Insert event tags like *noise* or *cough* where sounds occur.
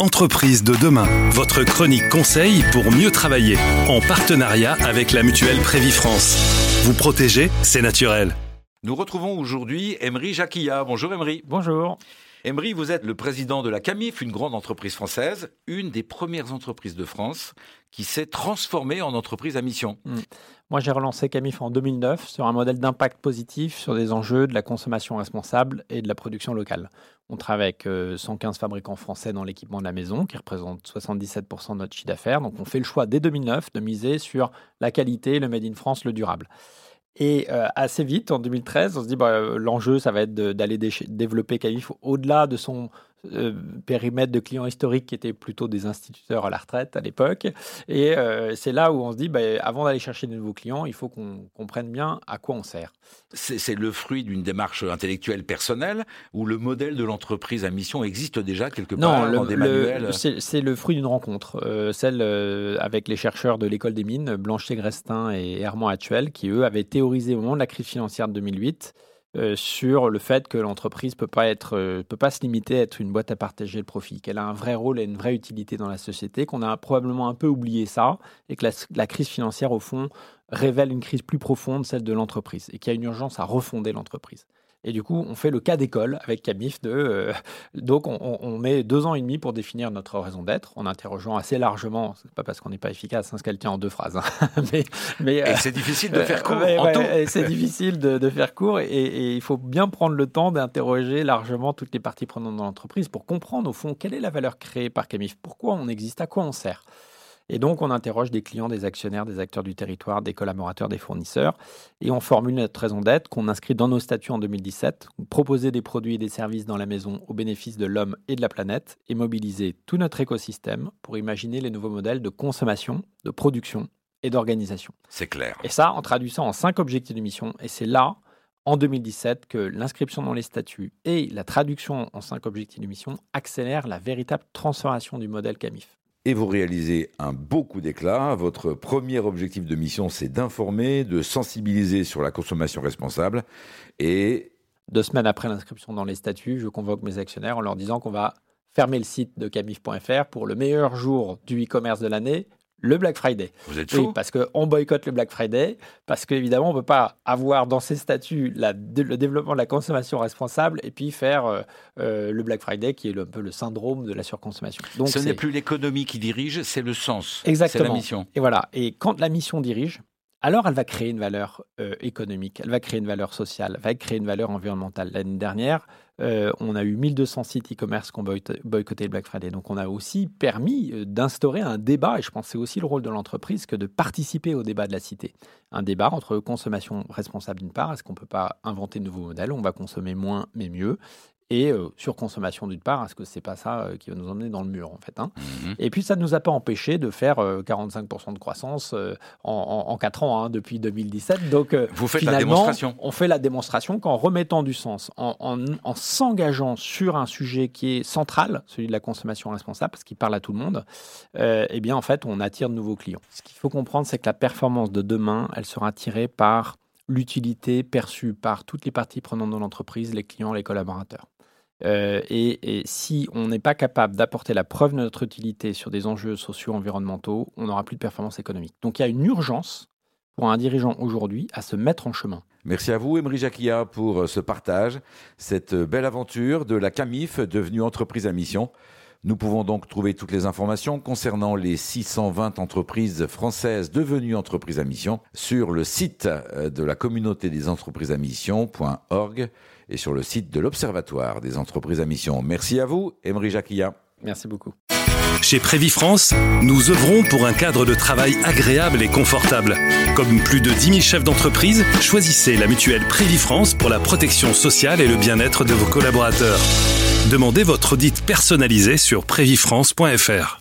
Entreprise de demain, votre chronique conseil pour mieux travailler, en partenariat avec la mutuelle Prévifrance. Vous protéger, c'est naturel. Nous retrouvons aujourd'hui Emery Jacquilla. Bonjour Emery. Bonjour. Emery, vous êtes le président de la CAMIF, une grande entreprise française, une des premières entreprises de France qui s'est transformée en entreprise à mission. Hmm. Moi, j'ai relancé CAMIF en 2009 sur un modèle d'impact positif sur des enjeux de la consommation responsable et de la production locale. On travaille avec 115 euh, fabricants français dans l'équipement de la maison, qui représentent 77% de notre chiffre d'affaires. Donc, on fait le choix dès 2009 de miser sur la qualité, le Made in France, le durable. Et euh, assez vite, en 2013, on se dit bah, euh, l'enjeu, ça va être d'aller développer Camif au-delà de son euh, périmètre de clients historiques qui étaient plutôt des instituteurs à la retraite à l'époque. Et c'est là où on se dit, bah, avant d'aller chercher de nouveaux clients, il faut qu'on comprenne bien à quoi on sert. C'est le fruit d'une démarche intellectuelle personnelle ou le modèle de l'entreprise à mission existe déjà quelque part non, dans des manuels? C'est le fruit d'une rencontre, celle avec les chercheurs de l'école des mines, Blanchet-Grestin et Hermand Actuel, qui eux avaient théorisé au moment de la crise financière de 2008 euh, sur le fait que l'entreprise peut euh, peut pas se limiter à être une boîte à partager le profit, qu'elle a un vrai rôle et une vraie utilité dans la société, qu'on a probablement un peu oublié ça, et que la, crise financière au fond révèle une crise plus profonde, celle de l'entreprise, et qu'il y a une urgence à refonder l'entreprise. Et du coup, on fait le cas d'école avec Camif. De, euh, donc, on, met deux ans et demi pour définir notre raison d'être, en interrogeant assez largement. C'est pas parce qu'on n'est pas efficace, hein, ce qu'elle tient en deux phrases. Hein. *laughs* mais, mais et c'est difficile de faire court. c'est difficile de, faire court, et, il faut bien prendre le temps d'interroger largement toutes les parties prenantes dans l'entreprise pour comprendre au fond quelle est la valeur créée par Camif, pourquoi on existe, à quoi on sert. Et donc, on interroge des clients, des actionnaires, des acteurs du territoire, des collaborateurs, des fournisseurs, et on formule notre raison d'être qu'on inscrit dans nos statuts en 2017, proposer des produits et des services dans la maison au bénéfice de l'homme et de la planète, et mobiliser tout notre écosystème pour imaginer les nouveaux modèles de consommation, de production et d'organisation. C'est clair. Et ça, on traduit ça en cinq objectifs de mission, et c'est là en 2017 que l'inscription dans les statuts et la traduction en cinq objectifs de mission accélèrent la véritable transformation du modèle CAMIF et vous réalisez un beau coup d'éclat. Votre premier objectif de mission, c'est d'informer, de sensibiliser sur la consommation responsable. Et deux semaines après l'inscription dans les statuts, je convoque mes actionnaires en leur disant qu'on va fermer le site de camif.fr pour le meilleur jour du e-commerce de l'année, le Black Friday. Vous êtes fou. Oui, parce qu'on boycotte le Black Friday, parce qu'évidemment, on ne peut pas avoir dans ses statuts le développement de la consommation responsable et puis faire euh, euh, le Black Friday qui est un peu le syndrome de la surconsommation. Donc, Ce n'est plus l'économie qui dirige, c'est le sens. Exactement. C'est la mission. Et voilà. Et quand la mission dirige, alors elle va créer une valeur euh, économique, elle va créer une valeur sociale, elle va créer une valeur environnementale. L'année dernière, euh, on a eu 1200 sites e-commerce qui ont boycotté le Black Friday. Donc on a aussi permis euh, d'instaurer un débat, et je pense que c'est aussi le rôle de l'entreprise que de participer au débat de la cité. Un débat entre consommation responsable d'une part, est-ce qu'on ne peut pas inventer de nouveaux modèles, on va consommer moins mais mieux, et euh, surconsommation d'une part, parce que c'est pas ça euh, qui va nous emmener dans le mur en fait. Hein. Mhm. Et puis ça ne nous a pas empêché de faire 45% euh, de croissance en, en, 4 ans hein, depuis 2017. Donc vous faites la démonstration. On fait la démonstration qu'en remettant du sens, en, en s'engageant sur un sujet qui est central, celui de la consommation responsable, parce qu'il parle à tout le monde, eh bien en fait on attire de nouveaux clients. Ce qu'il faut comprendre, c'est que la performance de demain, elle sera tirée par l'utilité perçue par toutes les parties prenantes de l'entreprise, les clients, les collaborateurs. Euh, et, si on n'est pas capable d'apporter la preuve de notre utilité sur des enjeux sociaux, environnementaux, on n'aura plus de performance économique. Donc il y a une urgence pour un dirigeant aujourd'hui à se mettre en chemin. Merci à vous, Emery Jacquia, pour euh, ce partage, cette euh, belle aventure de la CAMIF devenue entreprise à mission. Nous pouvons donc trouver toutes les informations concernant les 620 entreprises françaises devenues entreprises à mission sur le site de la communauté des entreprises à mission.org et sur le site de l'Observatoire des entreprises à mission. Merci à vous, Emery Jacquilla. Merci beaucoup. Chez Prévifrance, nous œuvrons pour un cadre de travail agréable et confortable. Comme plus de 10 000 chefs d'entreprise, choisissez la mutuelle Prévifrance pour la protection sociale et le bien-être de vos collaborateurs. Demandez votre audit personnalisé sur prévifrance.fr.